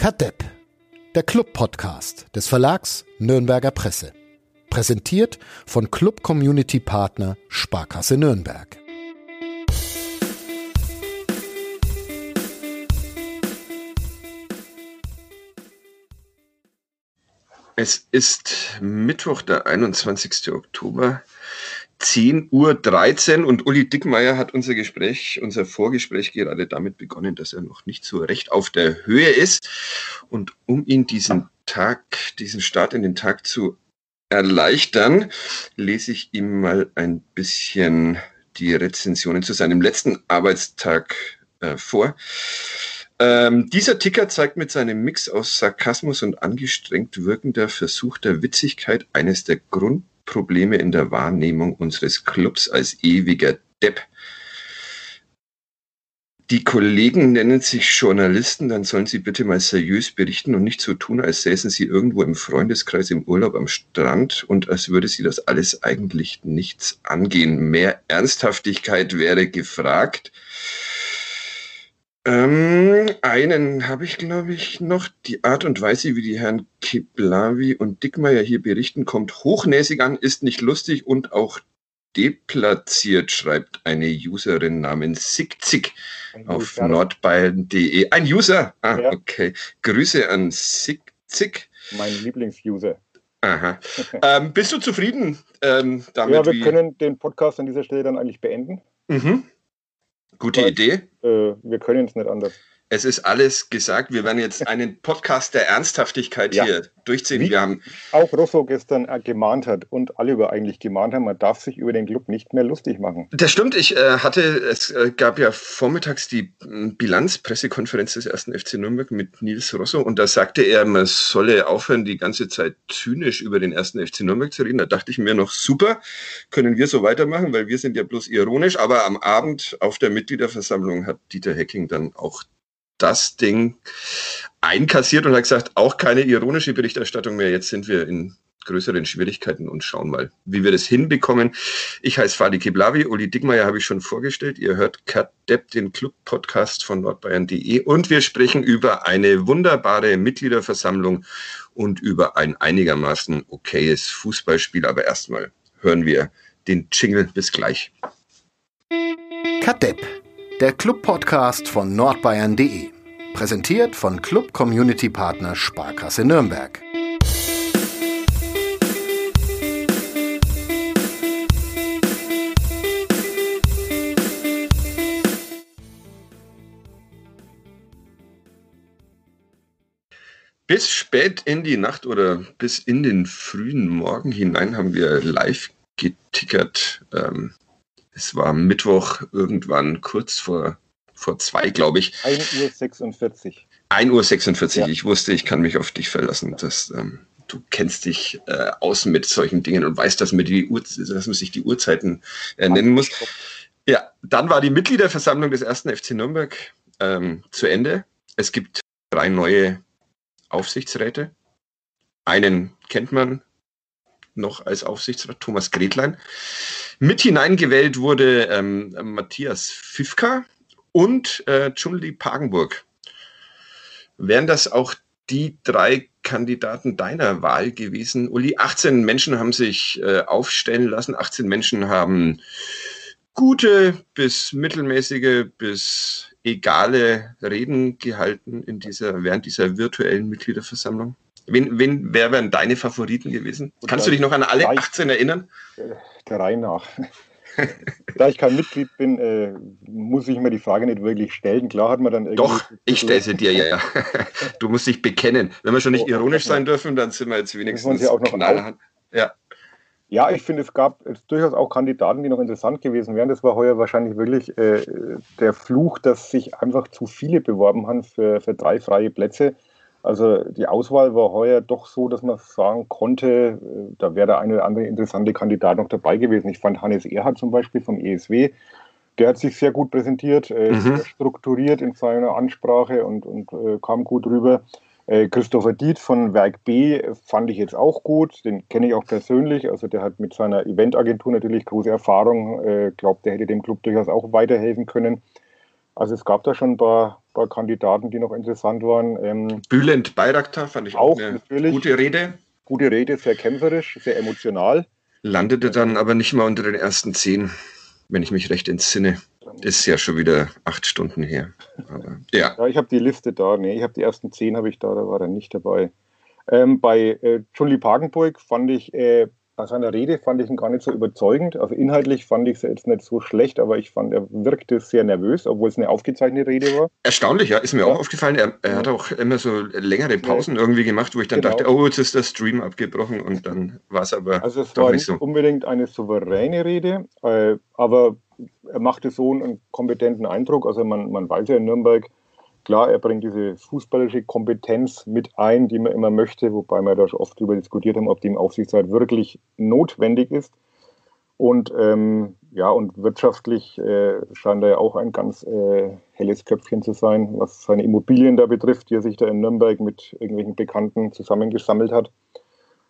Kadepp, der Club-Podcast des Verlags Nürnberger Presse. Präsentiert von Club Community Partner Sparkasse Nürnberg. Es ist Mittwoch, der 21. Oktober. 10.13 Uhr und Uli Dickmeier hat unser Gespräch, unser Vorgespräch gerade damit begonnen, dass er noch nicht so recht auf der Höhe ist. Und um ihn diesen Tag, diesen Start in den Tag zu erleichtern, lese ich ihm mal ein bisschen die Rezensionen zu seinem letzten Arbeitstag äh, vor. Ähm, dieser Ticker zeigt mit seinem Mix aus Sarkasmus und angestrengt wirkender versuchter Witzigkeit eines der Grund Probleme in der Wahrnehmung unseres Clubs als ewiger Depp. Die Kollegen nennen sich Journalisten, dann sollen sie bitte mal seriös berichten und nicht so tun, als säßen sie irgendwo im Freundeskreis im Urlaub am Strand und als würde sie das alles eigentlich nichts angehen. Mehr Ernsthaftigkeit wäre gefragt. Ähm, einen habe ich, glaube ich, noch. Die Art und Weise, wie die Herren Kiblavi und Dickmeier hier berichten, kommt hochnäsig an, ist nicht lustig und auch deplatziert, schreibt eine Userin namens Sickzick auf nordbayern.de. Ein User? Ah, ja. okay. Grüße an Sickzick. Mein Lieblingsuser. Aha. ähm, bist du zufrieden ähm, damit? Ja, wir können den Podcast an dieser Stelle dann eigentlich beenden. Mhm. Gute Idee. Äh, wir können es nicht anders. Es ist alles gesagt. Wir werden jetzt einen Podcast der Ernsthaftigkeit ja. hier durchziehen. Wie wir haben auch Rosso gestern äh, gemahnt hat und alle über eigentlich gemahnt haben, man darf sich über den Club nicht mehr lustig machen. Das stimmt. Ich äh, hatte, es äh, gab ja vormittags die Bilanzpressekonferenz des ersten FC Nürnberg mit Nils Rosso und da sagte er, man solle aufhören, die ganze Zeit zynisch über den ersten FC Nürnberg zu reden. Da dachte ich mir noch, super, können wir so weitermachen, weil wir sind ja bloß ironisch. Aber am Abend auf der Mitgliederversammlung hat Dieter Hecking dann auch das Ding einkassiert und hat gesagt, auch keine ironische Berichterstattung mehr. Jetzt sind wir in größeren Schwierigkeiten und schauen mal, wie wir das hinbekommen. Ich heiße Fadi Kiblavi, Uli Dickmeyer habe ich schon vorgestellt. Ihr hört Cat Depp, den Club-Podcast von nordbayern.de und wir sprechen über eine wunderbare Mitgliederversammlung und über ein einigermaßen okayes Fußballspiel. Aber erstmal hören wir den Jingle. Bis gleich. Cat Depp der Club-Podcast von nordbayern.de. Präsentiert von Club Community Partner Sparkasse Nürnberg. Bis spät in die Nacht oder bis in den frühen Morgen hinein haben wir live getickert. Ähm, es war Mittwoch irgendwann kurz vor, vor zwei, glaube ich. 1.46 Uhr. 1.46 Uhr. Ja. Ich wusste, ich kann mich auf dich verlassen. Dass, ähm, du kennst dich äh, aus mit solchen Dingen und weißt, dass man, die Uhr, dass man sich die Uhrzeiten äh, nennen muss. Ja, dann war die Mitgliederversammlung des ersten FC Nürnberg ähm, zu Ende. Es gibt drei neue Aufsichtsräte. Einen kennt man noch als Aufsichtsrat, Thomas Gretlein. Mit hineingewählt wurde ähm, Matthias Fifka und äh, Chunli Pagenburg. Wären das auch die drei Kandidaten deiner Wahl gewesen? Uli, 18 Menschen haben sich äh, aufstellen lassen, 18 Menschen haben gute bis mittelmäßige bis egale Reden gehalten in dieser, während dieser virtuellen Mitgliederversammlung. Wen, wen, wer wären deine Favoriten gewesen? Und Kannst du dich noch an alle 18 erinnern? Der Reihe nach. da ich kein Mitglied bin, äh, muss ich mir die Frage nicht wirklich stellen. Klar hat man dann irgendwie. Doch, ich stelle sie dir ja, ja. Du musst dich bekennen. Wenn wir schon nicht oh, ironisch sein dürfen, dann sind wir jetzt wenigstens auch noch knallhart. Ja. ja, ich finde, es gab durchaus auch Kandidaten, die noch interessant gewesen wären. Das war heuer wahrscheinlich wirklich äh, der Fluch, dass sich einfach zu viele beworben haben für, für drei freie Plätze. Also die Auswahl war heuer doch so, dass man sagen konnte, äh, da wäre der eine oder andere interessante Kandidat noch dabei gewesen. Ich fand Hannes Erhard zum Beispiel vom ESW, der hat sich sehr gut präsentiert, äh, mhm. sehr strukturiert in seiner Ansprache und, und äh, kam gut rüber. Äh, Christopher Diet von Werk B fand ich jetzt auch gut, den kenne ich auch persönlich. Also der hat mit seiner Eventagentur natürlich große Erfahrung. Äh, glaube, der hätte dem Club durchaus auch weiterhelfen können. Also es gab da schon ein paar, paar Kandidaten, die noch interessant waren. Ähm, Bülent Bayraktar fand ich auch, auch eine gute Rede. Gute Rede, sehr kämpferisch, sehr emotional. Landete dann aber nicht mal unter den ersten zehn, wenn ich mich recht entsinne. Ist ja schon wieder acht Stunden her. Aber, ja. ja, ich habe die Liste da. Nee, ich habe die ersten zehn habe ich da, da war er nicht dabei. Ähm, bei äh, Chun-Li Pagenburg fand ich äh, bei seiner Rede fand ich ihn gar nicht so überzeugend. Also inhaltlich fand ich es jetzt nicht so schlecht, aber ich fand, er wirkte sehr nervös, obwohl es eine aufgezeichnete Rede war. Erstaunlich, ja, ist mir ja. auch aufgefallen. Er, er, hat auch immer so längere Pausen ja. irgendwie gemacht, wo ich dann genau. dachte, oh, jetzt ist der Stream abgebrochen und dann war es aber. Also es war nicht so. unbedingt eine souveräne Rede, äh, aber er machte so einen kompetenten Eindruck. Also man, man weiß ja in Nürnberg, Klar, er bringt diese fußballische Kompetenz mit ein, die man immer möchte, wobei wir da schon oft darüber diskutiert haben, ob die im Aufsichtsrat wirklich notwendig ist. Und ähm, ja, und wirtschaftlich äh, scheint er ja auch ein ganz äh, helles Köpfchen zu sein, was seine Immobilien da betrifft, die er sich da in Nürnberg mit irgendwelchen Bekannten zusammengesammelt hat.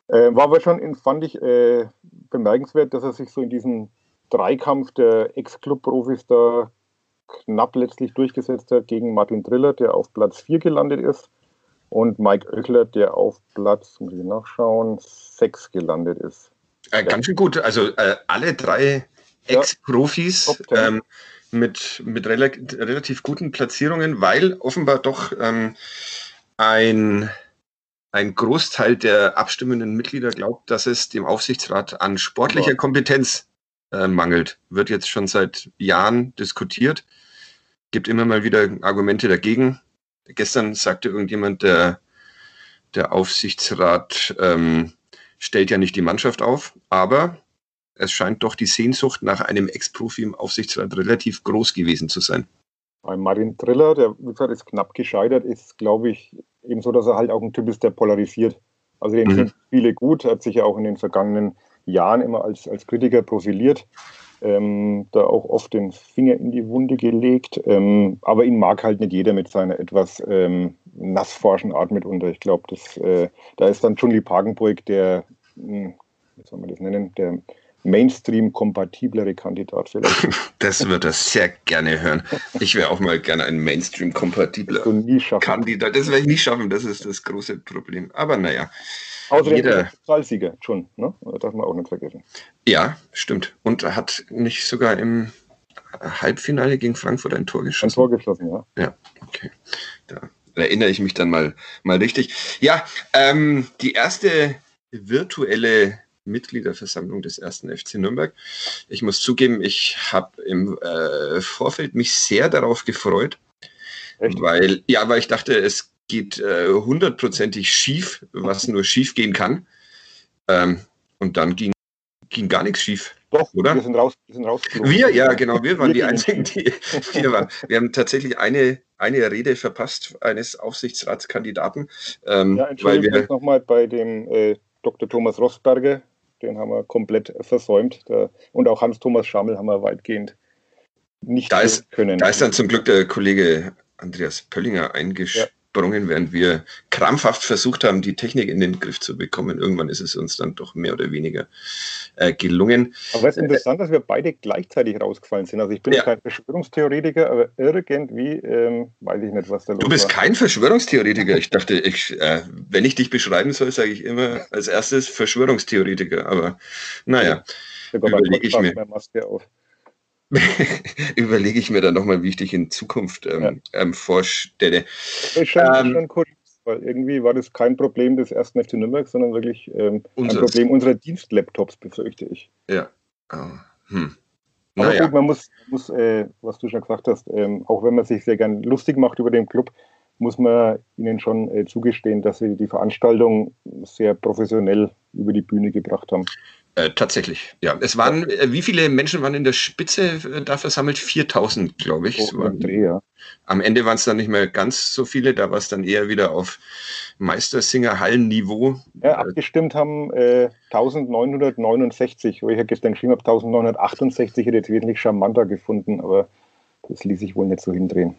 Äh, war aber schon, in, fand ich, äh, bemerkenswert, dass er sich so in diesem Dreikampf der Ex-Club-Profis da knapp letztlich durchgesetzt hat gegen Martin Driller, der auf Platz 4 gelandet ist, und Mike Oechler, der auf Platz, muss ich nachschauen, 6 gelandet ist. Äh, ganz schön gut. Also äh, alle drei Ex-Profis ja, ähm, mit, mit rel relativ guten Platzierungen, weil offenbar doch ähm, ein, ein Großteil der abstimmenden Mitglieder glaubt, dass es dem Aufsichtsrat an sportlicher Kompetenz äh, mangelt. Wird jetzt schon seit Jahren diskutiert gibt immer mal wieder Argumente dagegen. Gestern sagte irgendjemand, der, der Aufsichtsrat ähm, stellt ja nicht die Mannschaft auf, aber es scheint doch die Sehnsucht nach einem Ex-Profi im Aufsichtsrat relativ groß gewesen zu sein. Bei Martin Triller, der wie gesagt ist knapp gescheitert, ist, glaube ich, eben so, dass er halt auch ein Typ ist, der polarisiert. Also den mhm. finden viele gut, hat sich ja auch in den vergangenen Jahren immer als, als Kritiker profiliert ähm, da auch oft den Finger in die Wunde gelegt. Ähm, aber ihn mag halt nicht jeder mit seiner etwas ähm, nassforschen Art mitunter. Ich glaube, äh, da ist dann Chun-Li Pagenburg der, hm, wie soll man das nennen, der Mainstream-kompatiblere Kandidat vielleicht. Das würde er sehr gerne hören. Ich wäre auch mal gerne ein Mainstream-kompatibler Kandidat. Das werde ich nicht schaffen, das ist das große Problem. Aber naja. Außerdem jeder Pokalsieger schon, ne? darf man auch nicht vergessen. Ja, stimmt. Und hat nicht sogar im Halbfinale gegen Frankfurt ein Tor geschossen? Ein Tor geschossen, ja. Ja, okay. Da erinnere ich mich dann mal, mal richtig. Ja, ähm, die erste virtuelle Mitgliederversammlung des ersten FC Nürnberg. Ich muss zugeben, ich habe im äh, Vorfeld mich sehr darauf gefreut, Echt? weil ja, weil ich dachte, es geht äh, hundertprozentig schief, was nur schief gehen kann. Ähm, und dann ging, ging gar nichts schief. Doch, oder? Wir sind, raus, wir sind rausgeflogen. Wir, ja, genau, wir waren die Einzigen, die hier waren. Wir haben tatsächlich eine, eine Rede verpasst eines Aufsichtsratskandidaten. Ähm, ja, weil wir nochmal bei dem äh, Dr. Thomas Rosberger, den haben wir komplett versäumt. Und auch Hans-Thomas Schammel haben wir weitgehend nicht da ist, können. Da ist dann zum Glück der Kollege Andreas Pöllinger eingesprungen. Gesprungen, während wir krampfhaft versucht haben, die Technik in den Griff zu bekommen. Irgendwann ist es uns dann doch mehr oder weniger äh, gelungen. Aber es ist interessant, dass wir beide gleichzeitig rausgefallen sind. Also ich bin ja. kein Verschwörungstheoretiker, aber irgendwie ähm, weiß ich nicht, was da los ist. Du bist war. kein Verschwörungstheoretiker. Ich dachte, ich, äh, wenn ich dich beschreiben soll, sage ich immer als erstes Verschwörungstheoretiker. Aber naja, ja, überlege ich mir. Maske auf. überlege ich mir dann nochmal, wie ich dich in Zukunft ähm, ja. ähm, vorstelle. Das ist schon, ähm, schon kurios, weil irgendwie war das kein Problem des ersten FC Nürnberg, sondern wirklich ähm, ein Problem unserer Dienstlaptops, befürchte ich. Ja. Oh. Hm. Aber naja. gut, man muss, muss äh, was du schon gesagt hast, ähm, auch wenn man sich sehr gern lustig macht über den Club, muss man ihnen schon äh, zugestehen, dass sie die Veranstaltung sehr professionell über die Bühne gebracht haben. Äh, tatsächlich, ja. Es waren, äh, wie viele Menschen waren in der Spitze äh, da versammelt? 4000, glaube ich. So Dreh, ja. Am Ende waren es dann nicht mehr ganz so viele, da war es dann eher wieder auf Meistersinger-Hallenniveau. Ja, abgestimmt haben äh, 1969, wo ich ja gestern geschrieben habe, 1968 hätte ich wesentlich charmanter gefunden, aber das ließ sich wohl nicht so hindrehen.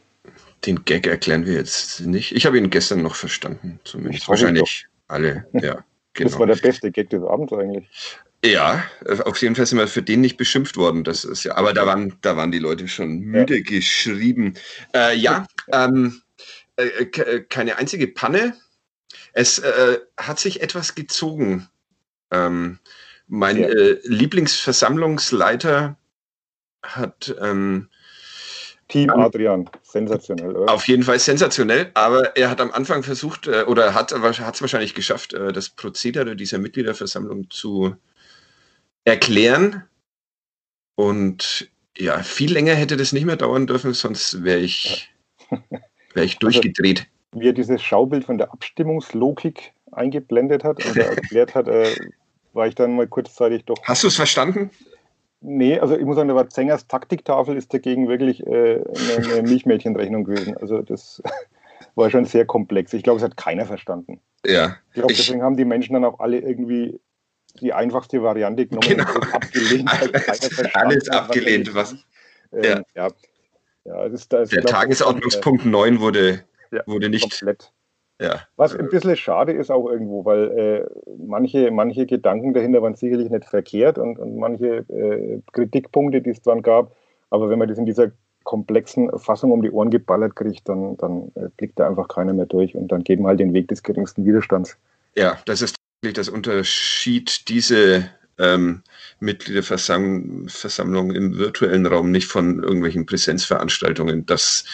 Den Gag erklären wir jetzt nicht. Ich habe ihn gestern noch verstanden, zumindest. Wahrscheinlich alle, ja. Genau. Das war der beste Gag des Abends eigentlich. Ja, auf jeden Fall sind wir für den nicht beschimpft worden. Das ist ja, aber da waren, da waren die Leute schon müde ja. geschrieben. Äh, ja, ähm, äh, äh keine einzige Panne. Es äh, hat sich etwas gezogen. Ähm, mein ja. Äh, Lieblingsversammlungsleiter hat ähm, Team Adrian, sensationell. Oder? Auf jeden Fall sensationell, aber er hat am Anfang versucht äh, oder hat es wahrscheinlich geschafft, äh, das Prozedere dieser Mitgliederversammlung zu erklären. Und ja, viel länger hätte das nicht mehr dauern dürfen, sonst wäre ich, wär ich also, durchgedreht. Also, wie er dieses Schaubild von der Abstimmungslogik eingeblendet hat und erklärt hat, äh, war ich dann mal kurzzeitig doch. Hast du es verstanden? Nee, also ich muss sagen, der Zengers Taktiktafel ist dagegen wirklich äh, eine, eine Milchmädchenrechnung gewesen. Also das war schon sehr komplex. Ich glaube, es hat keiner verstanden. Ja. Ich glaube, deswegen haben die Menschen dann auch alle irgendwie die einfachste Variante genommen genau. abgelehnt. Alles, alles abgelehnt, was. Ähm, ja. ja. das das Der Tagesordnungspunkt 9 wurde, ja, wurde nicht. Komplett. Ja. Was ein bisschen schade ist auch irgendwo, weil äh, manche, manche Gedanken dahinter waren sicherlich nicht verkehrt und, und manche äh, Kritikpunkte, die es dann gab, aber wenn man das in dieser komplexen Fassung um die Ohren geballert kriegt, dann, dann äh, blickt da einfach keiner mehr durch und dann geht man halt den Weg des geringsten Widerstands. Ja, das ist das Unterschied, diese ähm, Mitgliederversammlung im virtuellen Raum, nicht von irgendwelchen Präsenzveranstaltungen. Das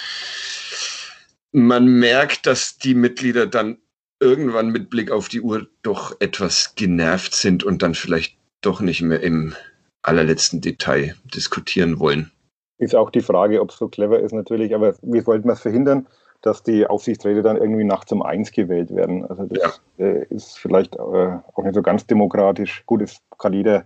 man merkt, dass die Mitglieder dann irgendwann mit Blick auf die Uhr doch etwas genervt sind und dann vielleicht doch nicht mehr im allerletzten Detail diskutieren wollen. Ist auch die Frage, ob es so clever ist natürlich, aber wie wollten wir es verhindern, dass die Aufsichtsräte dann irgendwie nachts um eins gewählt werden? Also das ja. äh, ist vielleicht äh, auch nicht so ganz demokratisch. Gut, es kann jeder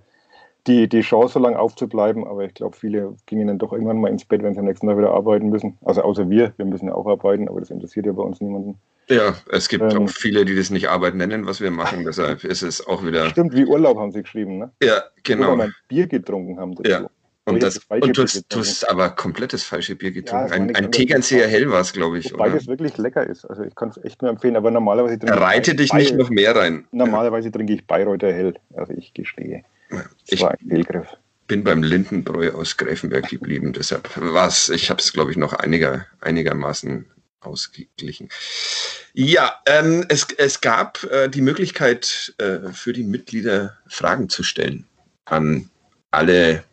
die, die Chance, so lange aufzubleiben. Aber ich glaube, viele gingen dann doch irgendwann mal ins Bett, wenn sie am nächsten Tag wieder arbeiten müssen. Also außer wir, wir müssen ja auch arbeiten, aber das interessiert ja bei uns niemanden. Ja, es gibt ähm, auch viele, die das nicht Arbeit nennen, was wir machen. Deshalb ist es auch wieder. Stimmt, wie Urlaub haben sie geschrieben, ne? Ja, genau. Oder ein Bier getrunken haben. Dazu. Ja. Und, das, und du, hast, du hast aber komplettes falsche Bier getrunken. Ja, ein ein Tegernseer Hell war es, glaube ich. Wobei das wirklich lecker ist. Also ich kann es echt nur empfehlen, aber normalerweise trinke ich. Reite dich nicht noch mehr rein. Normalerweise ja. trinke ich Bayreuther Hell. Also ich gestehe. Das ich, war ein Fehlgriff bin beim Lindenbräu aus Gräfenberg geblieben. Deshalb was, ich habe es, glaube ich, noch einiger, einigermaßen ausgeglichen. Ja, ähm, es, es gab äh, die Möglichkeit äh, für die Mitglieder Fragen zu stellen an alle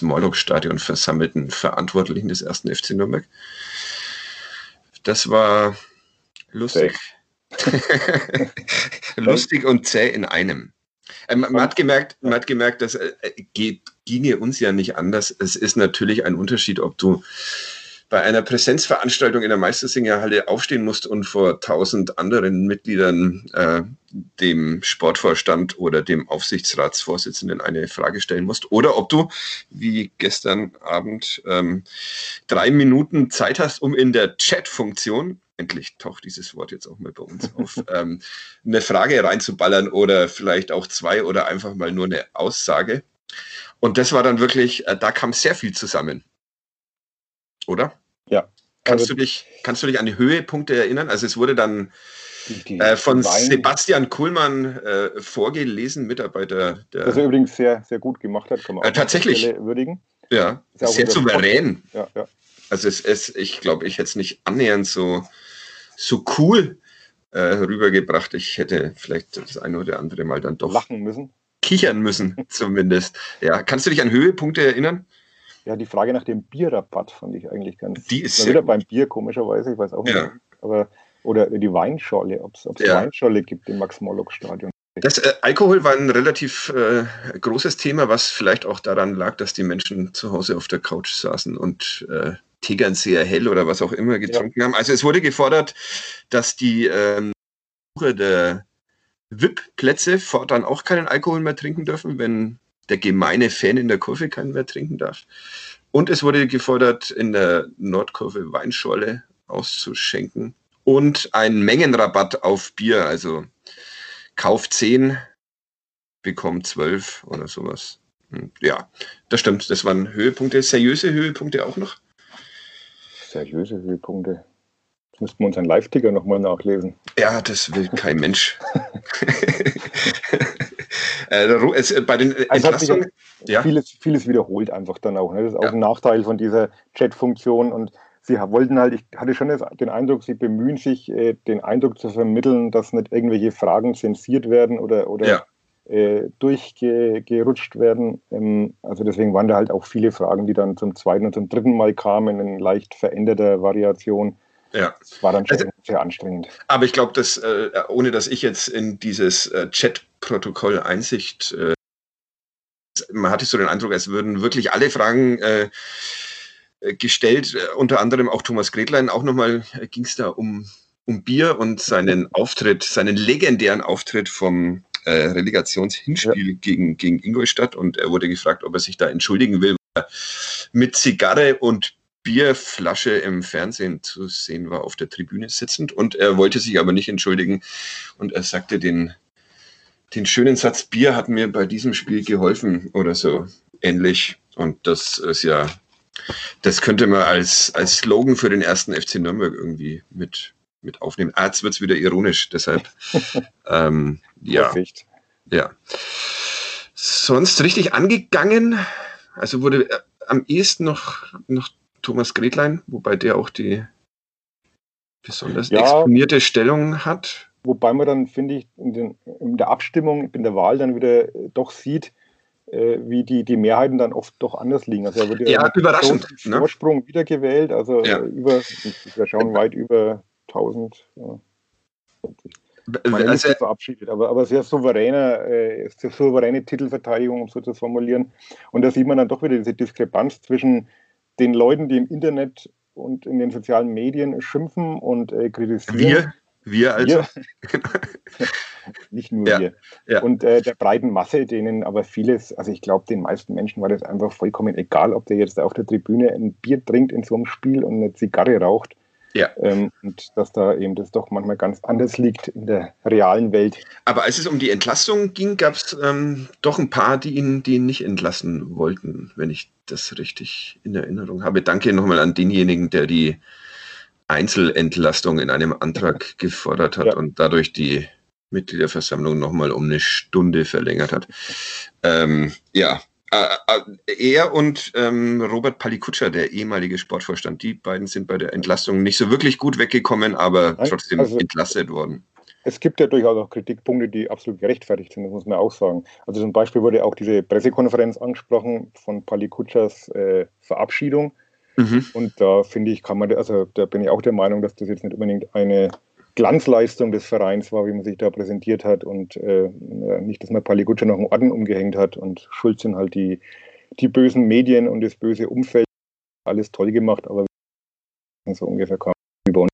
im Smalltalk-Stadion versammelten Verantwortlichen des ersten FC Nürnberg. Das war lustig. lustig und zäh in einem. Ähm, man, hat gemerkt, man hat gemerkt, das äh, geht, ginge uns ja nicht anders. Es ist natürlich ein Unterschied, ob du bei einer Präsenzveranstaltung in der Meistersingerhalle aufstehen musst und vor tausend anderen Mitgliedern äh, dem Sportvorstand oder dem Aufsichtsratsvorsitzenden eine Frage stellen musst. Oder ob du, wie gestern Abend, ähm, drei Minuten Zeit hast, um in der Chat-Funktion endlich taucht dieses Wort jetzt auch mal bei uns auf, ähm, eine Frage reinzuballern oder vielleicht auch zwei oder einfach mal nur eine Aussage. Und das war dann wirklich, äh, da kam sehr viel zusammen. Oder? Ja. Kannst, also, du dich, kannst du dich an die Höhepunkte erinnern? Also es wurde dann die, die, äh, von Sebastian Kuhlmann äh, vorgelesen, Mitarbeiter der. Das er übrigens sehr, sehr gut gemacht hat, kann man auch äh, tatsächlich würdigen. Ja, sehr souverän. Ja, ja. Also es ist, ich glaube, ich hätte es nicht annähernd so so cool äh, rübergebracht. Ich hätte vielleicht das eine oder andere Mal dann doch lachen müssen. Kichern müssen, zumindest. Ja, kannst du dich an Höhepunkte erinnern? Ja, die Frage nach dem Bierrabatt fand ich eigentlich ganz. Die ist wieder gut. beim Bier, komischerweise, ich weiß auch nicht. Ja. Aber, oder die Weinscholle, ob es ja. Weinscholle gibt im Max-Morlock-Stadion. Das äh, Alkohol war ein relativ äh, großes Thema, was vielleicht auch daran lag, dass die Menschen zu Hause auf der Couch saßen und äh, Tegernseer Hell oder was auch immer getrunken ja. haben. Also es wurde gefordert, dass die ähm, der VIP-Plätze fortan auch keinen Alkohol mehr trinken dürfen, wenn der gemeine Fan in der Kurve keinen mehr trinken darf. Und es wurde gefordert, in der Nordkurve Weinschorle auszuschenken und ein Mengenrabatt auf Bier, also Kauf 10, bekommt 12 oder sowas. Und ja, das stimmt. Das waren Höhepunkte, seriöse Höhepunkte auch noch seriöse Höhepunkte. Jetzt müssten wir unseren Live-Ticker nochmal nachlesen. Ja, das will kein Mensch. Äh, es, äh, bei den äh, also Entlastungen, ja. vieles, vieles wiederholt einfach dann auch. Ne? Das ist auch ja. ein Nachteil von dieser Chat-Funktion und sie wollten halt, ich hatte schon den Eindruck, sie bemühen sich, äh, den Eindruck zu vermitteln, dass nicht irgendwelche Fragen zensiert werden oder, oder ja. äh, durchgerutscht werden. Ähm, also deswegen waren da halt auch viele Fragen, die dann zum zweiten und zum dritten Mal kamen, in leicht veränderter Variation. Ja. Das war dann schon also, sehr anstrengend. Aber ich glaube, dass, äh, ohne dass ich jetzt in dieses äh, Chat-Protokoll Einsicht, äh, man hatte so den Eindruck, es würden wirklich alle Fragen äh, gestellt, äh, unter anderem auch Thomas Gretlein. Auch nochmal äh, ging es da um, um Bier und seinen Auftritt, seinen legendären Auftritt vom äh, Relegationshinspiel ja. gegen, gegen Ingolstadt. Und er wurde gefragt, ob er sich da entschuldigen will, mit Zigarre und Bierflasche im Fernsehen zu sehen war, auf der Tribüne sitzend. Und er wollte sich aber nicht entschuldigen. Und er sagte den, den schönen Satz, Bier hat mir bei diesem Spiel geholfen oder so ähnlich. Und das ist ja das könnte man als, als Slogan für den ersten FC Nürnberg irgendwie mit, mit aufnehmen. Ah, jetzt wird es wieder ironisch, deshalb. ähm, ja. Perfekt. Ja. Sonst richtig angegangen, also wurde äh, am ehesten noch, noch Thomas Gretlein, wobei der auch die besonders ja, exponierte Stellung hat. Wobei man dann, finde ich, in, den, in der Abstimmung, in der Wahl dann wieder doch sieht, äh, wie die, die Mehrheiten dann oft doch anders liegen. Also er wird ja, überraschend. Ne? Vorsprung wiedergewählt, also ja. über, wir schauen weit über 1000. Ja. Man also, ist verabschiedet, aber, aber sehr souveräner, äh, sehr souveräne Titelverteidigung, um so zu formulieren. Und da sieht man dann doch wieder diese Diskrepanz zwischen den Leuten, die im Internet und in den sozialen Medien schimpfen und äh, kritisieren. Wir, wir also. Wir. Nicht nur ja, wir. Ja. Und äh, der breiten Masse, denen aber vieles, also ich glaube, den meisten Menschen war das einfach vollkommen egal, ob der jetzt auf der Tribüne ein Bier trinkt in so einem Spiel und eine Zigarre raucht. Ja. Ähm, und dass da eben das doch manchmal ganz anders liegt in der realen Welt. Aber als es um die Entlassung ging, gab es ähm, doch ein paar, die ihn, die ihn nicht entlassen wollten, wenn ich das richtig in Erinnerung habe. Danke nochmal an denjenigen, der die Einzelentlastung in einem Antrag gefordert hat ja. und dadurch die Mitgliederversammlung nochmal um eine Stunde verlängert hat. Ähm, ja, er und ähm, Robert Palikutscher, der ehemalige Sportvorstand, die beiden sind bei der Entlastung nicht so wirklich gut weggekommen, aber trotzdem also, entlastet worden. Es gibt ja durchaus auch Kritikpunkte, die absolut gerechtfertigt sind, das muss man auch sagen. Also zum Beispiel wurde auch diese Pressekonferenz angesprochen von Palikutschers äh, Verabschiedung. Mhm. Und da finde ich, kann man, also da bin ich auch der Meinung, dass das jetzt nicht unbedingt eine Glanzleistung des Vereins war, wie man sich da präsentiert hat und äh, nicht, dass man Paliguccia noch einen Orden umgehängt hat und schuld sind halt die, die bösen Medien und das böse Umfeld. Alles toll gemacht, aber so ungefähr man über uns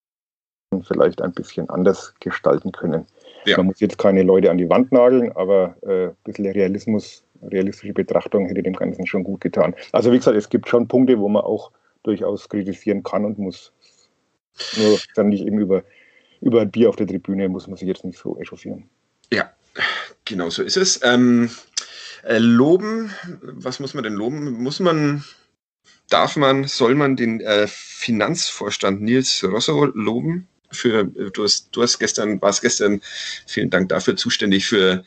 vielleicht ein bisschen anders gestalten können. Ja. Man muss jetzt keine Leute an die Wand nageln, aber äh, ein bisschen Realismus, realistische Betrachtung hätte dem Ganzen schon gut getan. Also wie gesagt, es gibt schon Punkte, wo man auch durchaus kritisieren kann und muss. Nur dann nicht eben über über ein Bier auf der Tribüne muss man sich jetzt nicht so echauffieren. Ja, genau so ist es. Ähm, äh, loben, was muss man denn loben? Muss man, darf man, soll man den äh, Finanzvorstand Nils Rosso loben? Für, du, hast, du hast gestern, warst gestern, vielen Dank dafür, zuständig für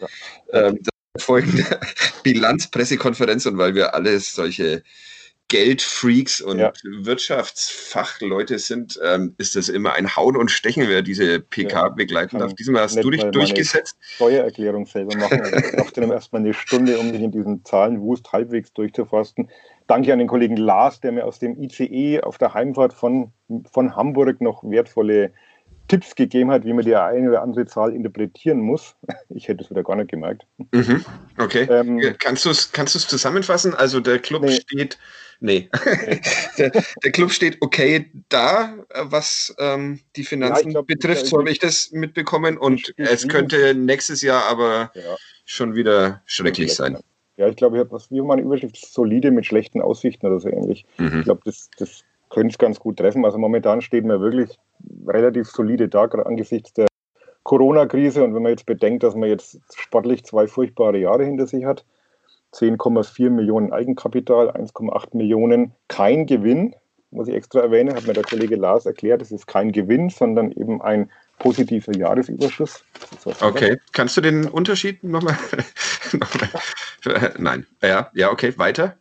ja. ähm, folgende Bilanzpressekonferenz und weil wir alle solche Geldfreaks und ja. Wirtschaftsfachleute sind, ähm, ist das immer ein Hauen und Stechen, wer diese PK ja, begleiten darf. Diesmal hast du dich durchgesetzt. Steuererklärung selber machen. Ich brauchte dann erstmal eine Stunde, um mich in diesen Zahlenwust halbwegs durchzuforsten. Danke an den Kollegen Lars, der mir aus dem ICE auf der Heimfahrt von, von Hamburg noch wertvolle Tipps gegeben hat, wie man die eine oder andere Zahl interpretieren muss. Ich hätte es wieder gar nicht gemerkt. Mhm. Okay. Ähm, kannst du es kannst zusammenfassen? Also der Club nee. steht Nee. der, der, Club steht okay da, was ähm, die Finanzen ja, glaub, betrifft, so habe ich das mitbekommen. Und es könnte nächstes Jahr aber ja. schon wieder schrecklich sein. Ja, ich glaube, ich habe was wie meine Überschrift solide mit schlechten Aussichten oder so ähnlich. Mhm. Ich glaube, das, das könnte es ganz gut treffen. Also momentan steht man wirklich relativ solide da, angesichts der Corona-Krise. Und wenn man jetzt bedenkt, dass man jetzt sportlich zwei furchtbare Jahre hinter sich hat, 10,4 Millionen Eigenkapital, 1,8 Millionen kein Gewinn, muss ich extra erwähnen, hat mir der Kollege Lars erklärt, es ist kein Gewinn, sondern eben ein positiver Jahresüberschuss. Okay, kannst du den Unterschied nochmal Nein. Ja, ja, okay, weiter.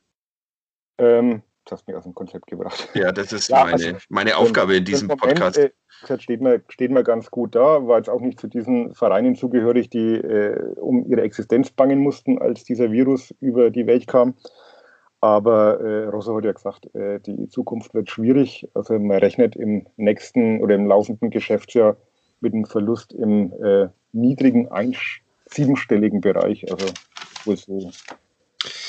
Ähm, hast mich aus dem Konzept gebracht. Ja, das ist ja, meine, also, meine Aufgabe in diesem Moment, Podcast. Äh, steht mir, steht mir ganz gut da, war jetzt auch nicht zu diesen Vereinen zugehörig, die äh, um ihre Existenz bangen mussten, als dieser Virus über die Welt kam. Aber äh, Rosso hat ja gesagt, äh, die Zukunft wird schwierig. Also man rechnet im nächsten oder im laufenden Geschäftsjahr mit einem Verlust im äh, niedrigen, siebenstelligen Bereich. Also wohl so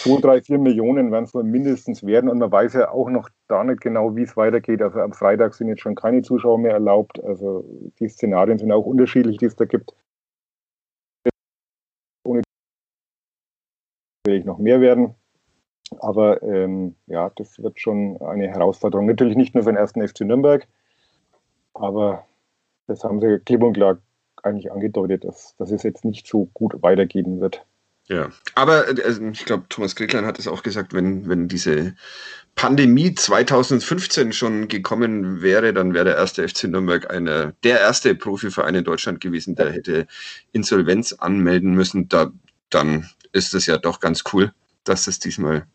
2, 3, 4 Millionen werden es wohl mindestens werden. Und man weiß ja auch noch da nicht genau, wie es weitergeht. Also am Freitag sind jetzt schon keine Zuschauer mehr erlaubt. Also die Szenarien sind auch unterschiedlich, die es da gibt. Ohne will ich noch mehr werden. Aber ähm, ja, das wird schon eine Herausforderung. Natürlich nicht nur für den ersten FC Nürnberg, aber das haben sie klipp und klar eigentlich angedeutet, dass, dass es jetzt nicht so gut weitergehen wird. Ja, aber also ich glaube, Thomas Gretlein hat es auch gesagt, wenn, wenn diese Pandemie 2015 schon gekommen wäre, dann wäre der erste FC Nürnberg eine, der erste Profiverein in Deutschland gewesen, der hätte Insolvenz anmelden müssen. Da, dann ist es ja doch ganz cool, dass es diesmal,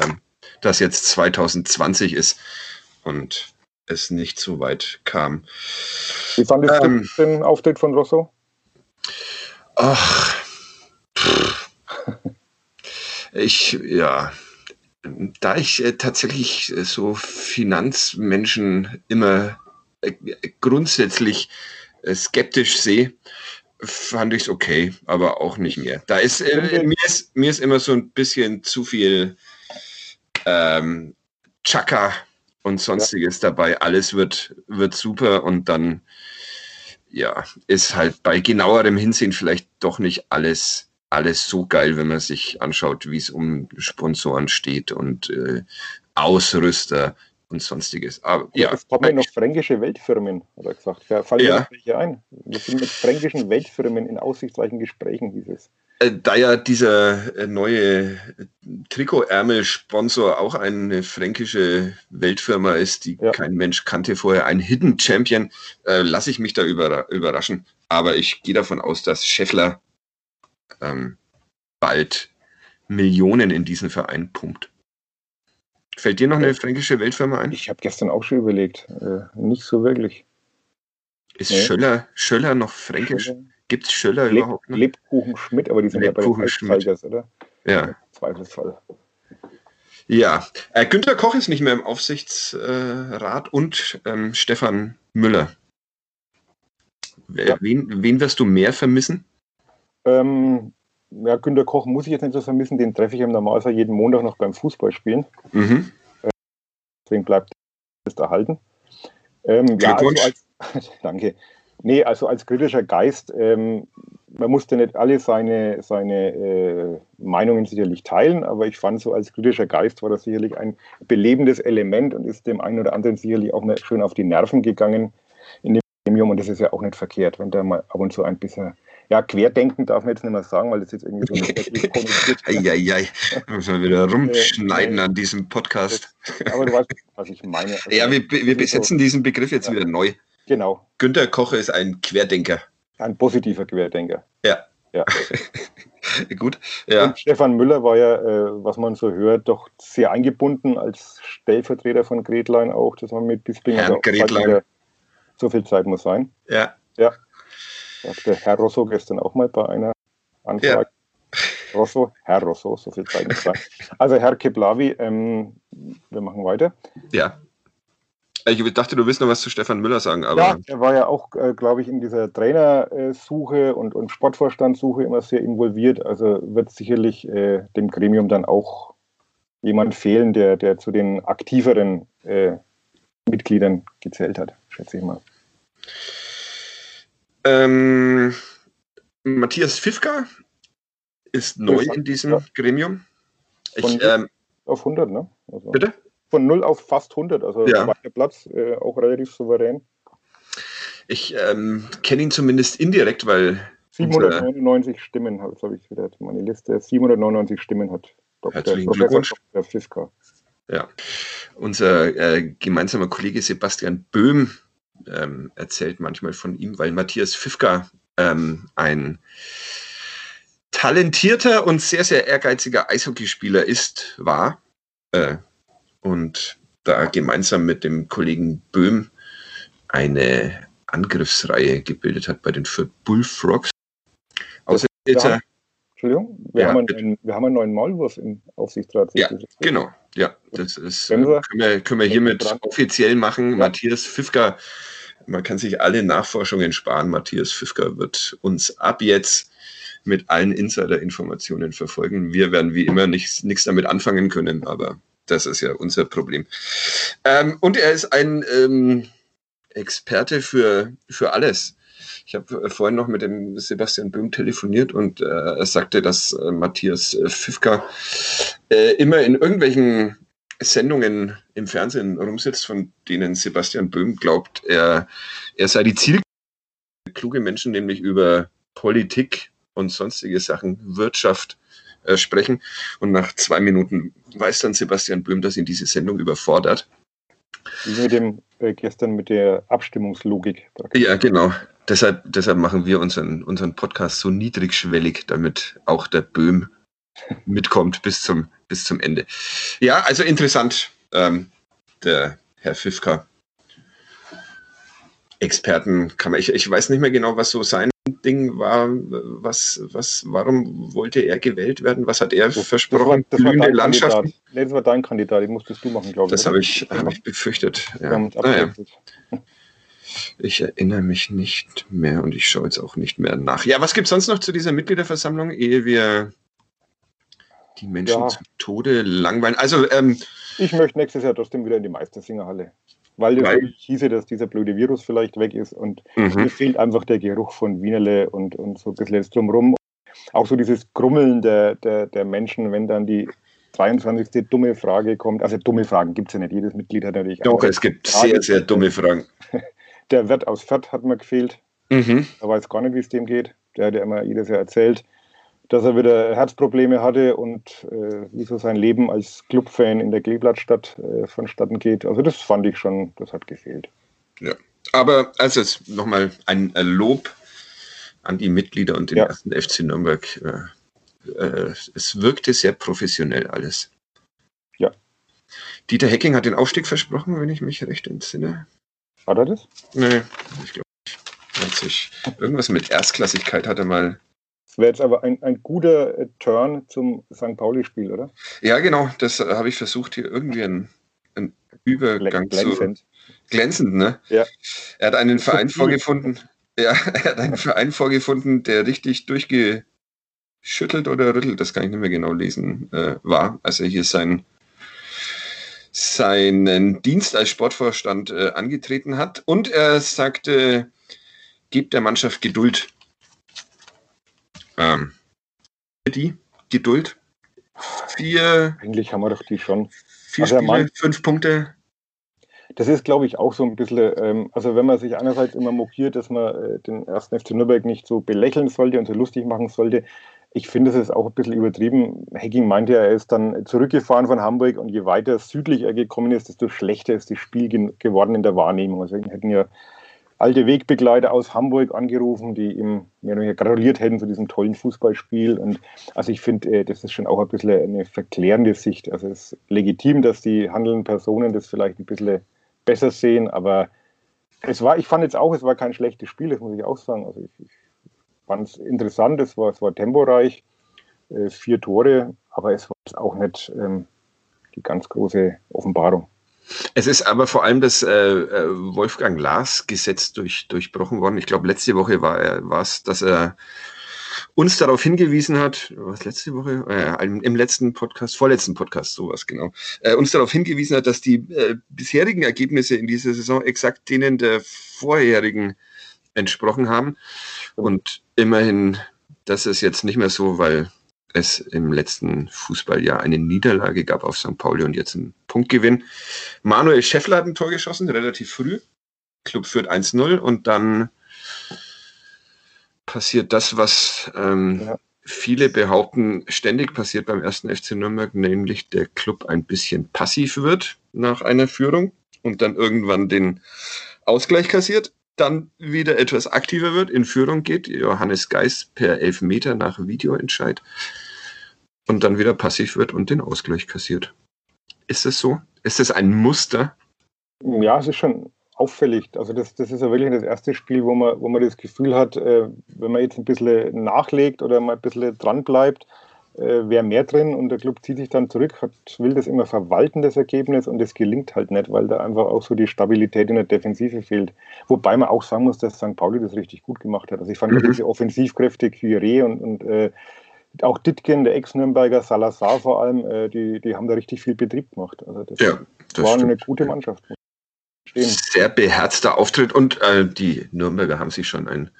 ähm, dass jetzt 2020 ist und es nicht so weit kam. Wie fandest ähm, du den Auftritt von Rosso? Ach, ich, ja, da ich äh, tatsächlich äh, so Finanzmenschen immer äh, grundsätzlich skeptisch sehe, fand ich es okay, aber auch nicht mehr. Da ist, äh, mir ist mir ist immer so ein bisschen zu viel ähm, Chaka und sonstiges ja. dabei. Alles wird, wird super und dann ja, ist halt bei genauerem Hinsehen vielleicht doch nicht alles alles so geil, wenn man sich anschaut, wie es um Sponsoren steht und äh, Ausrüster und sonstiges. Aber ja. Es kommen noch fränkische Weltfirmen, hat er gesagt. Ja, fallen ja. welche ein. Wir sind mit fränkischen Weltfirmen in aussichtsreichen Gesprächen, hieß es. Äh, da ja dieser äh, neue Trikotärmel-Sponsor auch eine fränkische Weltfirma ist, die ja. kein Mensch kannte vorher, ein Hidden Champion, äh, lasse ich mich da überraschen. Aber ich gehe davon aus, dass Scheffler ähm, bald Millionen in diesen Verein pumpt. Fällt dir noch eine fränkische Weltfirma ein? Ich habe gestern auch schon überlegt. Äh, nicht so wirklich. Ist nee. Schöller, Schöller noch fränkisch? Gibt es Schöller Leb, überhaupt noch? Lebkuchen Schmidt, aber die sind Lebkuchen ja bei den oder? Ja. Zweifelsfall. Ja, äh, Günter Koch ist nicht mehr im Aufsichtsrat und ähm, Stefan Müller. Ja. Wen, wen wirst du mehr vermissen? Ähm, ja, Günter Koch muss ich jetzt nicht so vermissen, den treffe ich im Normalfall jeden Montag noch beim Fußballspielen. Mhm. Äh, deswegen bleibt es erhalten. Ähm, ja, also als, danke. Nee, also als kritischer Geist, ähm, man musste nicht alle seine, seine äh, Meinungen sicherlich teilen, aber ich fand so als kritischer Geist war das sicherlich ein belebendes Element und ist dem einen oder anderen sicherlich auch mal schön auf die Nerven gegangen in dem Gremium und das ist ja auch nicht verkehrt, wenn da mal ab und zu ein bisschen ja, querdenken darf man jetzt nicht mehr sagen, weil das jetzt irgendwie so negativ konnotiert Eieiei, müssen wir wieder rumschneiden an diesem Podcast. Aber du weißt, was ich meine. Also, ja, wir, wir besetzen diesen Begriff jetzt ja. wieder neu. Genau. Günter Koche ist ein Querdenker. Ein positiver Querdenker. Ja. Ja. Gut. Ja. Und Stefan Müller war ja, äh, was man so hört, doch sehr eingebunden als Stellvertreter von Gretlein auch. Das haben wir mit Bisping. Herrn Gretlein. So viel Zeit muss sein. Ja. Ja. Sagte Herr Rosso gestern auch mal bei einer Anfrage. Ja. Rosso, Herr Rosso, so viel Zeit Also Herr Keblavi, ähm, wir machen weiter. Ja. Ich dachte, du willst noch was zu Stefan Müller sagen, aber. Ja, er war ja auch, äh, glaube ich, in dieser Trainersuche und, und Sportvorstandssuche immer sehr involviert. Also wird sicherlich äh, dem Gremium dann auch jemand fehlen, der, der zu den aktiveren äh, Mitgliedern gezählt hat, schätze ich mal. Ähm, Matthias Fifka ist neu in diesem ja. Gremium. Ich, ähm, auf 100, ne? Also bitte? Von 0 auf fast 100, also ja. der Platz äh, auch relativ souverän. Ich ähm, kenne ihn zumindest indirekt, weil. 799 Stimmen, jetzt habe ich wieder meine Liste. 799 Stimmen hat Dr. Herzlichen Professor Glückwunsch. Dr. Fifka. Ja, unser äh, gemeinsamer Kollege Sebastian Böhm ähm, erzählt manchmal von ihm, weil Matthias Fifka ähm, ein talentierter und sehr, sehr ehrgeiziger Eishockeyspieler ist, war äh, und da gemeinsam mit dem Kollegen Böhm eine Angriffsreihe gebildet hat bei den Fürth Bullfrogs. Außer ja, Entschuldigung, wir, ja, haben einen, wir haben einen neuen Maulwurf im Aufsichtsrat. Ja, genau. Ja, das ist, können wir, können wir, können wir hiermit offiziell machen. Ja. Matthias Pfiffka, man kann sich alle Nachforschungen sparen. Matthias Pfiffka wird uns ab jetzt mit allen Insider-Informationen verfolgen. Wir werden wie immer nichts, damit anfangen können, aber das ist ja unser Problem. Ähm, und er ist ein ähm, Experte für, für alles. Ich habe vorhin noch mit dem Sebastian Böhm telefoniert und äh, er sagte, dass äh, Matthias äh, Pfiffka äh, immer in irgendwelchen Sendungen im Fernsehen rumsitzt, von denen Sebastian Böhm glaubt, er, er sei die Ziel kluge Menschen nämlich über Politik und sonstige Sachen, Wirtschaft äh, sprechen. Und nach zwei Minuten weiß dann Sebastian Böhm, dass ihn diese Sendung überfordert. Wie mit dem äh, gestern mit der Abstimmungslogik. Ja, genau. Deshalb, deshalb machen wir unseren, unseren Podcast so niedrigschwellig, damit auch der Böhm mitkommt bis zum, bis zum Ende. Ja, also interessant, ähm, der Herr Fifka. Experten kann man, ich, ich weiß nicht mehr genau, was so sein Ding war, was, was, warum wollte er gewählt werden? Was hat er versprochen? Das war, das war Landschaften? Nee, das war dein Kandidat, den musstest du machen, glaube ich. Das habe ich, hab ich befürchtet. Ja. Naja. Ich erinnere mich nicht mehr und ich schaue jetzt auch nicht mehr nach. Ja, was gibt es sonst noch zu dieser Mitgliederversammlung, ehe wir die Menschen ja. Tode langweilen? Also, ähm, ich möchte nächstes Jahr trotzdem wieder in die Meistersingerhalle. Weil das weil, hieße, dass dieser blöde Virus vielleicht weg ist und mhm. mir fehlt einfach der Geruch von Wienerle und, und so ein bisschen drumherum. Auch so dieses Grummeln der, der, der Menschen, wenn dann die 23. dumme Frage kommt. Also dumme Fragen gibt es ja nicht. Jedes Mitglied hat natürlich. Doch, es gibt Frage. sehr, sehr dumme Fragen. Der Wirt aus Fürth hat mir gefehlt. Mhm. Er weiß gar nicht, wie es dem geht. Der hat ja immer jedes Jahr erzählt, dass er wieder Herzprobleme hatte und äh, wie so sein Leben als Clubfan in der Kleeblattstadt äh, vonstatten geht. Also das fand ich schon, das hat gefehlt. Ja, aber also jetzt nochmal ein Lob an die Mitglieder und den ja. ersten FC Nürnberg. Äh, äh, es wirkte sehr professionell alles. Ja. Dieter Hecking hat den Aufstieg versprochen, wenn ich mich recht entsinne. Hat er das? Nee, ich glaube nicht. Irgendwas mit Erstklassigkeit hat er mal das wäre jetzt aber ein, ein guter äh, Turn zum St. Pauli-Spiel, oder? Ja, genau. Das äh, habe ich versucht, hier irgendwie einen, einen Übergang Glänzend. zu. Glänzend, ne? Ja. Er hat einen Verein vorgefunden. Ja, er hat einen Verein vorgefunden, der richtig durchgeschüttelt oder rüttelt, das kann ich nicht mehr genau lesen, äh, war, als er hier sein, seinen Dienst als Sportvorstand äh, angetreten hat. Und er sagte, gebt der Mannschaft Geduld ähm, die Geduld. Vier. Eigentlich haben wir doch die schon. Vier also, Spiele, Mann, fünf Punkte. Das ist, glaube ich, auch so ein bisschen, ähm, also wenn man sich einerseits immer mokiert, dass man äh, den ersten FC Nürnberg nicht so belächeln sollte und so lustig machen sollte, ich finde, es ist auch ein bisschen übertrieben. Hacking meinte ja, er ist dann zurückgefahren von Hamburg und je weiter südlich er gekommen ist, desto schlechter ist das Spiel geworden in der Wahrnehmung. Also hätten ja alte Wegbegleiter aus Hamburg angerufen, die ihm ja, gratuliert hätten zu diesem tollen Fußballspiel. Und also ich finde, äh, das ist schon auch ein bisschen eine verklärende Sicht. Also es ist legitim, dass die handelnden Personen das vielleicht ein bisschen besser sehen, aber es war, ich fand jetzt auch, es war kein schlechtes Spiel, das muss ich auch sagen. Also ich, ich fand es interessant, es war, es war temporeich, äh, vier Tore, aber es war auch nicht ähm, die ganz große Offenbarung. Es ist aber vor allem das äh, äh, Wolfgang Lars Gesetz durch, durchbrochen worden. Ich glaube, letzte Woche war es, dass er uns darauf hingewiesen hat, was letzte Woche, äh, im letzten Podcast, vorletzten Podcast, sowas genau, äh, uns darauf hingewiesen hat, dass die äh, bisherigen Ergebnisse in dieser Saison exakt denen der vorherigen entsprochen haben. Und immerhin, das ist jetzt nicht mehr so, weil es im letzten Fußballjahr eine Niederlage gab auf St. Pauli und jetzt einen Punktgewinn. Manuel Scheffler hat ein Tor geschossen, relativ früh. Club führt 1-0 und dann passiert das, was ähm, ja. viele behaupten, ständig passiert beim ersten FC Nürnberg, nämlich der Club ein bisschen passiv wird nach einer Führung und dann irgendwann den Ausgleich kassiert. dann wieder etwas aktiver wird, in Führung geht, Johannes Geist per Elfmeter nach Videoentscheid und dann wieder passiv wird und den Ausgleich kassiert. Ist das so? Ist das ein Muster? Ja, es ist schon auffällig. Also das, das ist ja wirklich das erste Spiel, wo man, wo man das Gefühl hat, äh, wenn man jetzt ein bisschen nachlegt oder mal ein bisschen dran bleibt, äh, wäre mehr drin und der Club zieht sich dann zurück, hat, will das immer verwalten, das Ergebnis, und das gelingt halt nicht, weil da einfach auch so die Stabilität in der Defensive fehlt. Wobei man auch sagen muss, dass St. Pauli das richtig gut gemacht hat. Also ich fand mhm. diese Offensivkräfte, Kyrie und, und äh, auch Ditken, der Ex-Nürnberger, Salazar vor allem, äh, die, die haben da richtig viel Betrieb gemacht. Also das, ja, das war stimmt. eine gute Mannschaft. Sehr beherzter Auftritt und äh, die Nürnberger haben sich schon ein,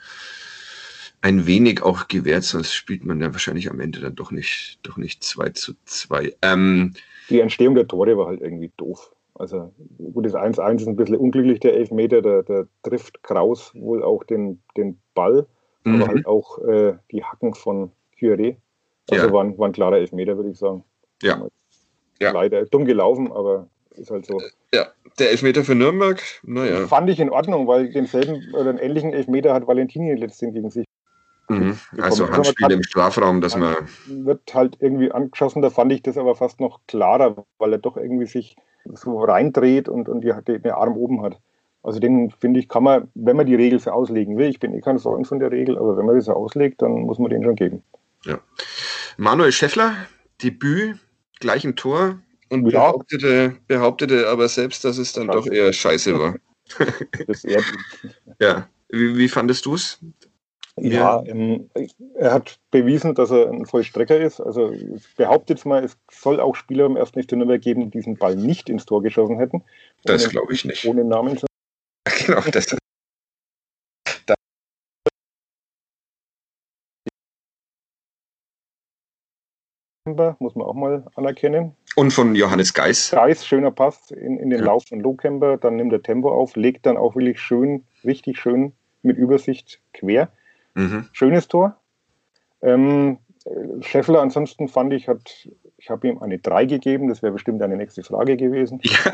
ein wenig auch gewehrt, sonst spielt man ja wahrscheinlich am Ende dann doch nicht, doch nicht 2 zu 2. Ähm, die Entstehung der Tore war halt irgendwie doof. Also gut, das 1-1 ist ein bisschen unglücklich, der Elfmeter, der, der trifft Kraus wohl auch den, den Ball, mhm. aber halt auch äh, die Hacken von Curé. Also ja. war, ein, war ein klarer Elfmeter, würde ich sagen. Ja. ja. Leider dumm gelaufen, aber ist halt so. Ja, der Elfmeter für Nürnberg, naja. Fand ich in Ordnung, weil denselben oder einen ähnlichen Elfmeter hat Valentini letztendlich gegen sich. Mhm. Also Handspiel im Strafraum, dass man. Wird halt irgendwie angeschossen, da fand ich das aber fast noch klarer, weil er doch irgendwie sich so reindreht und, und die, den Arm oben hat. Also den finde ich, kann man, wenn man die Regel so auslegen will, ich bin eh kein Freund von der Regel, aber wenn man das so auslegt, dann muss man den schon geben. Ja. Manuel Scheffler, Debüt, gleich im Tor und ja. behauptete, behauptete aber selbst, dass es dann scheiße. doch eher scheiße war. ja. Wie, wie fandest du es? Ja, ähm, er hat bewiesen, dass er ein Vollstrecker ist. Also ich behaupte jetzt mal, es soll auch Spieler im ersten FC Nürnberg geben, die diesen Ball nicht ins Tor geschossen hätten. Das glaube ich nicht. Ohne Namen zu Genau, das muss man auch mal anerkennen. Und von Johannes Geis. Geis, schöner Pass in, in den ja. Lauf von Lowcamber, dann nimmt er Tempo auf, legt dann auch wirklich schön, richtig schön mit Übersicht quer. Mhm. Schönes Tor. Ähm, Scheffler ansonsten fand ich, hat, ich habe ihm eine 3 gegeben, das wäre bestimmt eine nächste Frage gewesen. Ja,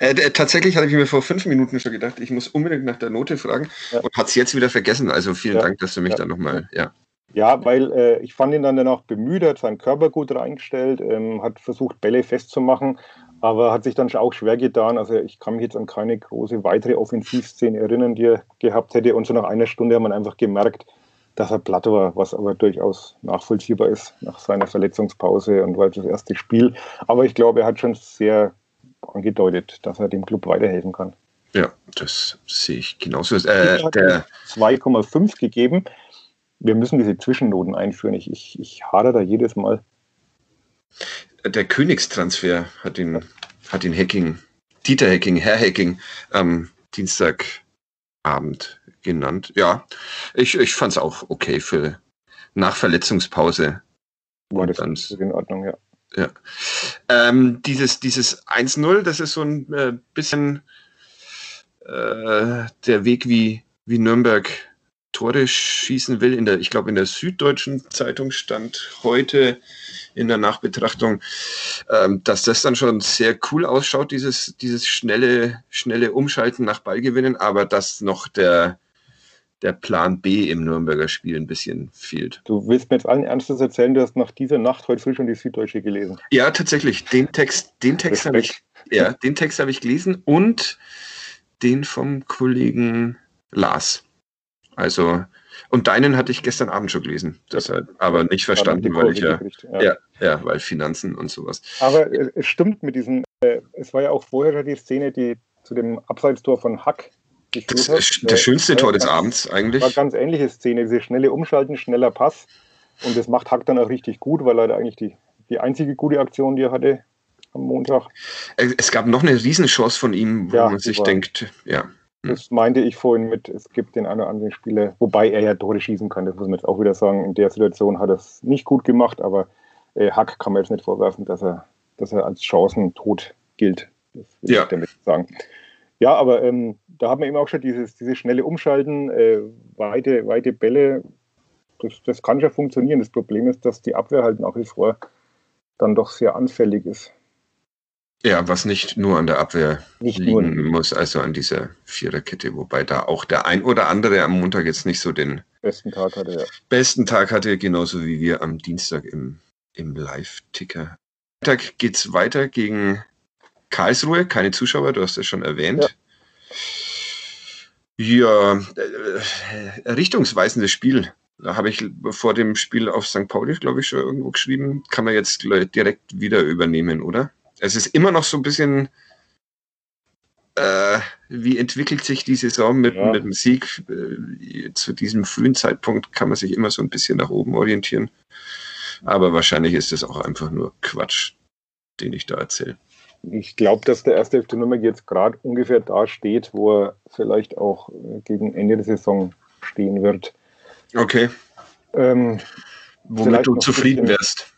äh, tatsächlich hatte ich mir vor fünf Minuten schon gedacht, ich muss unbedingt nach der Note fragen ja. und hat es jetzt wieder vergessen. Also vielen ja. Dank, dass du mich ja. da nochmal, ja. Ja, weil äh, ich fand ihn dann danach bemüht, hat seinen Körper gut reingestellt, ähm, hat versucht, Bälle festzumachen, aber hat sich dann auch schwer getan. Also ich kann mich jetzt an keine große weitere Offensivszene erinnern, die er gehabt hätte. Und so nach einer Stunde hat man einfach gemerkt, dass er platt war, was aber durchaus nachvollziehbar ist nach seiner Verletzungspause und war das erste Spiel. Aber ich glaube, er hat schon sehr angedeutet, dass er dem Club weiterhelfen kann. Ja, das sehe ich genauso. Äh, ich der 2,5 gegeben wir müssen diese Zwischennoten einführen. Ich, ich, ich hadere da jedes Mal. Der Königstransfer hat ihn, hat ihn Hacking, Dieter Hacking, Herr Hacking am Dienstagabend genannt. Ja, ich, ich fand es auch okay für nach Verletzungspause. War das dann, in Ordnung, ja. Ja. Ähm, dieses dieses 1-0, das ist so ein äh, bisschen äh, der Weg, wie, wie Nürnberg Tore schießen will. In der, ich glaube, in der Süddeutschen Zeitung stand heute in der Nachbetrachtung, ähm, dass das dann schon sehr cool ausschaut, dieses, dieses schnelle, schnelle Umschalten nach Ballgewinnen, aber dass noch der, der Plan B im Nürnberger Spiel ein bisschen fehlt. Du willst mir jetzt allen Ernstes erzählen, du hast nach dieser Nacht heute früh schon die Süddeutsche gelesen. Ja, tatsächlich. Den Text, den Text habe ich, ja, den Text habe ich gelesen und den vom Kollegen Lars. Also, und deinen hatte ich gestern Abend schon gelesen, deshalb, aber nicht verstanden, weil ich ja, ja, ja, ja, weil Finanzen und sowas. Aber es stimmt mit diesen, äh, es war ja auch vorher die Szene, die zu dem Abseitstor von Hack das ist das schönste Tor des Abends eigentlich. War eine ganz ähnliche Szene, diese schnelle Umschalten, schneller Pass. Und das macht Hack dann auch richtig gut, weil er eigentlich die, die einzige gute Aktion, die er hatte am Montag. Es gab noch eine Riesenchance von ihm, wo ja, man sich denkt, ja. Das meinte ich vorhin mit, es gibt den einen oder anderen Spieler, wobei er ja Tore schießen kann, das muss man jetzt auch wieder sagen. In der Situation hat er es nicht gut gemacht, aber äh, Hack kann man jetzt nicht vorwerfen, dass er, dass er als tot gilt. Das will ja. ich damit sagen. Ja, aber ähm, da hat man eben auch schon dieses, dieses schnelle Umschalten, äh, weite, weite Bälle. Das, das kann schon funktionieren. Das Problem ist, dass die Abwehr halt nach wie vor dann doch sehr anfällig ist. Ja, was nicht nur an der Abwehr nicht liegen nur. muss, also an dieser Viererkette, wobei da auch der ein oder andere am Montag jetzt nicht so den besten Tag hatte. Ja. Besten Tag hatte, genauso wie wir am Dienstag im, im Live-Ticker. Freitag geht es weiter gegen Karlsruhe, keine Zuschauer, du hast es schon erwähnt. Ja, ja äh, richtungsweisendes Spiel. Da habe ich vor dem Spiel auf St. Pauli, glaube ich, schon irgendwo geschrieben. Kann man jetzt direkt wieder übernehmen, oder? Es ist immer noch so ein bisschen, äh, wie entwickelt sich die Saison mit, ja. mit dem Sieg? Äh, zu diesem frühen Zeitpunkt kann man sich immer so ein bisschen nach oben orientieren. Aber wahrscheinlich ist es auch einfach nur Quatsch, den ich da erzähle. Ich glaube, dass der erste FC Nürnberg jetzt gerade ungefähr da steht, wo er vielleicht auch gegen Ende der Saison stehen wird. Okay. Ähm, Womit du zufrieden wärst.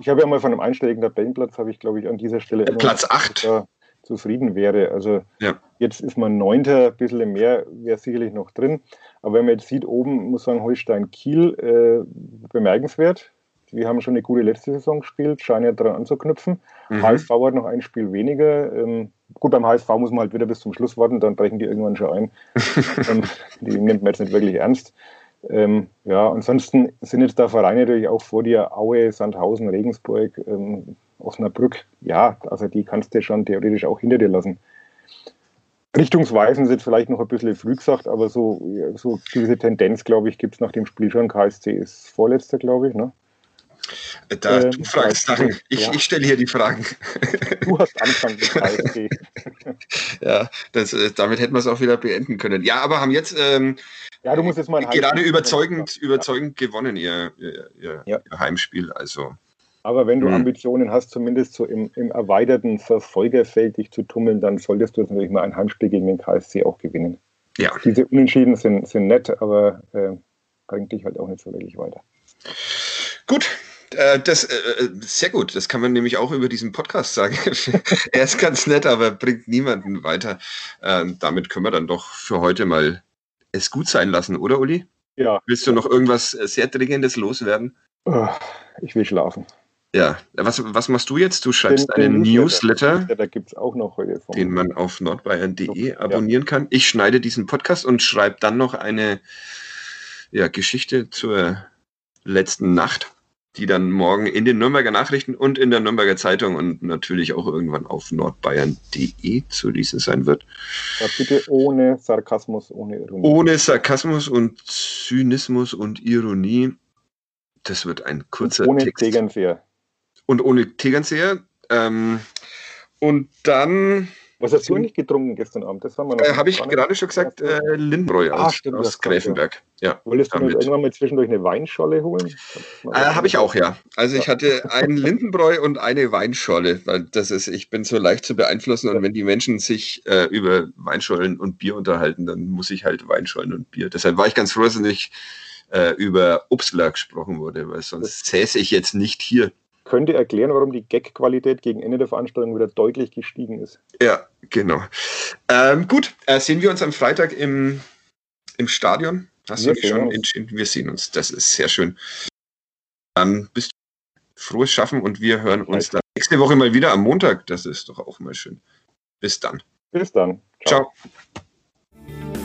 Ich habe ja mal von einem einstelligen Tabellenplatz, habe ich glaube ich an dieser Stelle Platz 8 zufrieden wäre. Also ja. jetzt ist man Neunter, ein bisschen mehr wäre sicherlich noch drin. Aber wenn man jetzt sieht, oben muss man sagen, Holstein Kiel äh, bemerkenswert. Wir haben schon eine gute letzte Saison gespielt, scheinen ja daran anzuknüpfen. Mhm. HSV hat noch ein Spiel weniger. Ähm, gut, beim HSV muss man halt wieder bis zum Schluss warten, dann brechen die irgendwann schon ein. Ähm, die nimmt man jetzt nicht wirklich ernst. Ähm, ja, ansonsten sind jetzt da Vereine natürlich auch vor dir, Aue, Sandhausen, Regensburg, ähm, Osnabrück. Ja, also die kannst du schon theoretisch auch hinter dir lassen. Richtungsweisen sind vielleicht noch ein bisschen früh gesagt, aber so, so diese Tendenz, glaube ich, gibt es nach dem Spiel schon. KSC ist Vorletzter, glaube ich. Ne? Da, ähm, du fragst Sachen. Ich, ja. ich stelle hier die Fragen. Du hast Anfang mit KSC. ja, das, äh, damit hätten wir es auch wieder beenden können. Ja, aber haben jetzt ähm, ja, du musst jetzt mal gerade überzeugend, überzeugend gewonnen, ihr, ihr, ihr, ja. ihr, Heimspiel. Also. Aber wenn du hm. Ambitionen hast, zumindest so im, im erweiterten Verfolgerfeld dich zu tummeln, dann solltest du natürlich mal ein Heimspiel gegen den KSC auch gewinnen. Ja. Diese Unentschieden sind, sind nett, aber äh, bringt dich halt auch nicht so wirklich weiter. Gut, äh, das äh, äh, sehr gut. Das kann man nämlich auch über diesen Podcast sagen. er ist ganz nett, aber bringt niemanden weiter. Äh, damit können wir dann doch für heute mal es gut sein lassen, oder Uli? Ja. Willst du noch irgendwas äh, sehr Dringendes loswerden? Ich will schlafen. Ja, was, was machst du jetzt? Du schreibst den, einen den Newsletter, Newsletter. Da gibt es auch noch heute von den man auf nordbayern.de abonnieren ja. kann. Ich schneide diesen Podcast und schreibe dann noch eine ja, Geschichte zur letzten Nacht die dann morgen in den Nürnberger Nachrichten und in der Nürnberger Zeitung und natürlich auch irgendwann auf nordbayern.de zu lesen sein wird. Ja, bitte ohne Sarkasmus, ohne Ironie. Ohne Sarkasmus und Zynismus und Ironie. Das wird ein kurzer und ohne Text. Tegernseher. Und ohne Tegernseher. Ähm, und dann was hast du nicht getrunken gestern Abend? Das äh, Habe ich gerade schon gesagt, äh, Lindenbräu ah, aus, stimmt, aus Gräfenberg. Ja. Wolltest du irgendwann mal zwischendurch eine Weinscholle holen? Äh, Habe ich auch, ja. Also ich hatte einen Lindenbräu und eine Weinscholle, weil das ist, ich bin so leicht zu beeinflussen und wenn die Menschen sich äh, über Weinschollen und Bier unterhalten, dann muss ich halt Weinschollen und Bier. Deshalb war ich ganz froh, dass nicht äh, über Upsler gesprochen wurde, weil sonst säße ich jetzt nicht hier könnte erklären, warum die Gag-Qualität gegen Ende der Veranstaltung wieder deutlich gestiegen ist. Ja, genau. Ähm, gut, äh, sehen wir uns am Freitag im, im Stadion. Hast wir du schon entschieden? Wir sehen uns. Das ist sehr schön. Dann bist du frohes Schaffen und wir hören uns dann nächste Woche mal wieder am Montag. Das ist doch auch mal schön. Bis dann. Bis dann. Ciao. Ciao.